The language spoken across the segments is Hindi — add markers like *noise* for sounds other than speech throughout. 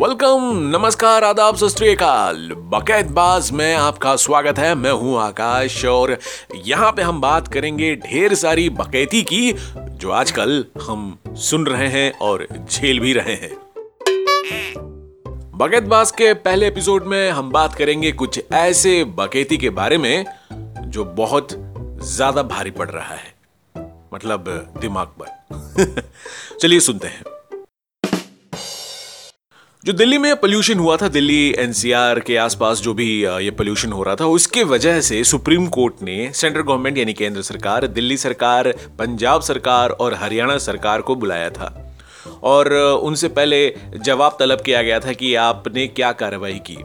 वेलकम नमस्कार, आदाब अकाल। बकैतबाज में आपका स्वागत है, मैं हूँ आकाश और यहाँ पे हम बात करेंगे ढेर सारी बकैती की, जो आजकल हम सुन रहे हैं और झेल भी रहे हैं। बकैतबाज के पहले एपिसोड में हम बात करेंगे कुछ ऐसे बकैती के बारे में, जो बहुत ज़्यादा भारी पड़ रहा है। मतलब दिमाग पर। *laughs* चलिए सुनते हैं। जो दिल्ली में पोल्यूशन हुआ था, दिल्ली एनसीआर के आसपास जो भी ये पोल्यूशन हो रहा था, उसके वजह से सुप्रीम कोर्ट ने सेंट्रल गवर्नमेंट यानी केंद्र सरकार, दिल्ली सरकार, पंजाब सरकार और हरियाणा सरकार को बुलाया था। और उनसे पहले जवाब तलब किया गया था कि आपने क्या कार्रवाई की।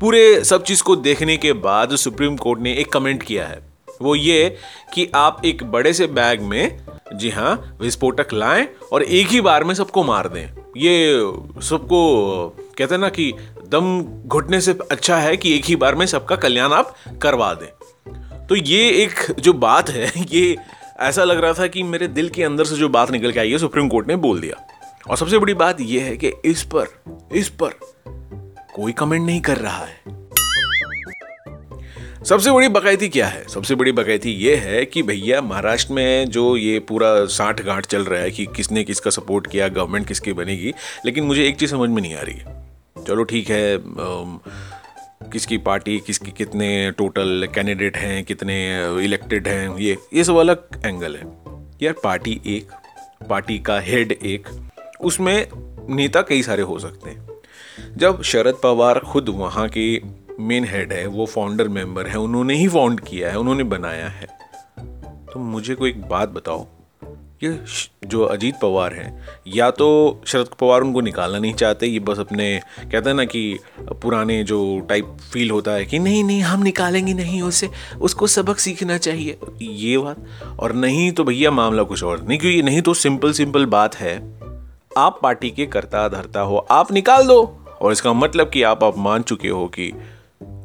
पूरे सब चीज़ को देखने के बाद सुप्रीम कोर्ट ने एक कमेंट किया है। वो ये कि आप एक बड़े से बैग में, जी हाँ विस्फोटक लाएँ और एक ही बार में सबको मार दें। ये सबको कहते हैं ना कि दम घुटने से अच्छा है कि एक ही बार में सबका कल्याण आप करवा दें। तो ये एक जो बात है, *laughs* ये ऐसा लग रहा था कि मेरे दिल के अंदर से जो बात निकल के आई है, सुप्रीम कोर्ट ने बोल दिया। और सबसे बड़ी बात यह है कि इस पर इस पर कोई कमेंट नहीं कर रहा है। सबसे बड़ी बकैती क्या है? सबसे बड़ी बकैती ये है कि भैया महाराष्ट्र में जो ये पूरा साठ गांठ चल रहा है कि किसने किसका सपोर्ट किया गवर्नमेंट किसकी बनेगी, लेकिन मुझे एक चीज़ समझ में नहीं आ रही है। चलो ठीक है किसकी पार्टी किसकी कितने टोटल कैंडिडेट हैं, कितने इलेक्टेड हैं, ये ये सब अलग एंगल है। यार पार्टी एक पार्टी का हेड एक, उसमें नेता कई सारे हो सकते हैं। जब शरद पवार खुद वहाँ की मेन हेड है, वो फाउंडर मेंबर है, उन्होंने ही फाउंड किया है, उन्होंने बनाया है। तो मुझे कोई एक बात बताओ, ये जो अजीत पवार हैं, या तो शरद पवार उनको निकालना नहीं चाहते, ये बस अपने, कहते हैं ना कि पुराने जो टाइप फील होता है कि नहीं नहीं, हम निकालेंगे नहीं उसे, उसको सबक सीखना चाहिए, ये बात। और नहीं तो भैया मामला कुछ और, नहीं, क्योंकि नहीं तो सिंपल सिंपल बात है, आप पार्टी के करता धरता हो, आप निकाल दो। और इसका मतलब कि आप आप मान चुके हो कि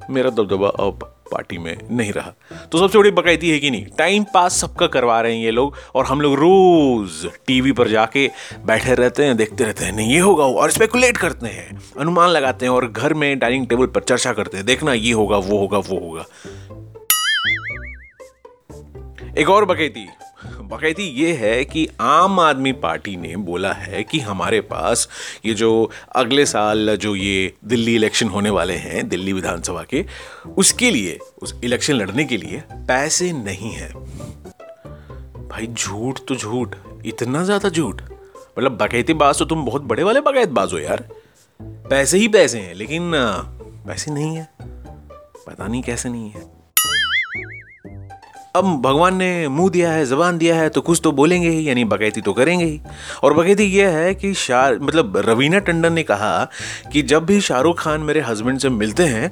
मेरा दबदबा अब पार्टी में नहीं रहा। तो सबसे बड़ी बकायती है कि नहीं, टाइम पास सबका करवा रहे हैं ये लोग, और हम लोग रोज टीवी पर जाके बैठे रहते हैं, देखते रहते हैं, नहीं, ये होगा और स्पेकुलेट करते हैं, अनुमान लगाते हैं, और घर में डाइनिंग टेबल पर चर्चा करते हैं, देखना ये होगा, वो होगा वो होगा। एक और बकैती बकैती ये है कि आम आदमी पार्टी ने बोला है कि हमारे पास ये जो अगले साल जो ये दिल्ली इलेक्शन होने वाले हैं, दिल्ली विधानसभा के, उसके लिए, उस इलेक्शन लड़ने के लिए पैसे नहीं है। भाई झूठ तो झूठ, इतना ज़्यादा झूठ। मतलब बकैती बाज तो तुम बहुत बड़े वाले बकैत बाज हो यार। पैसे ही पैसे हैं, लेकिन पैसे नहीं है। पता नहीं कैसे नहीं है। अब भगवान ने मुँह दिया है, जबान दिया है तो कुछ तो बोलेंगे ही, यानी बकैती तो करेंगे ही। और बकैती यह है कि शाह मतलब रवीना टंडन ने कहा कि जब भी शाहरुख खान मेरे हस्बैंड से मिलते हैं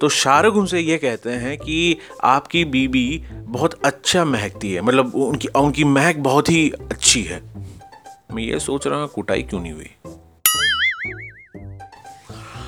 तो शाहरुख उनसे ये कहते हैं कि आपकी बीबी बहुत अच्छा महकती है मतलब उनकी उनकी महक बहुत ही अच्छी है। मैं ये सोच रहा हूँ, कुटाई क्यों नहीं हुई?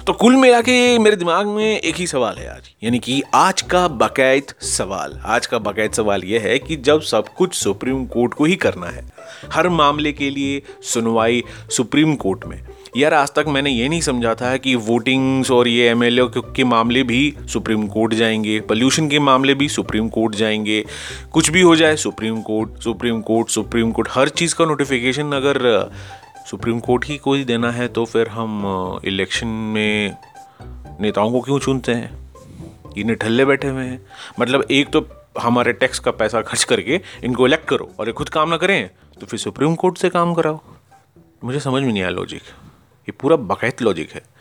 तो कुल मिला के मेरे दिमाग में एक ही सवाल है आज। यानी कि आज का बकैत सवाल। आज का बकैत सवाल यह है कि जब सब कुछ सुप्रीम कोर्ट को ही करना है, हर मामले के लिए सुनवाई सुप्रीम कोर्ट में। यार, आज तक मैंने ये नहीं समझा था कि वोटिंग्स और ये एम के मामले भी सुप्रीम कोर्ट जाएँगे, पोल्यूशन के मामले भी सुप्रीम कोर्ट जाएँगे। कुछ भी हो जाए, supreme court supreme court supreme court, हर चीज़ का नोटिफिकेशन अगर सुप्रीम कोर्ट ही को ही देना है तो फिर हम इलेक्शन में नेताओं को क्यों चुनते हैं? ये निठल्ले बैठे हुए हैं। मतलब एक तो हमारे टैक्स का पैसा खर्च करके इनको इलेक्ट करो और ये खुद काम ना करें तो फिर सुप्रीम कोर्ट से काम कराओ। मुझे समझ में नहीं आया लॉजिक ये पूरा बकैत लॉजिक है।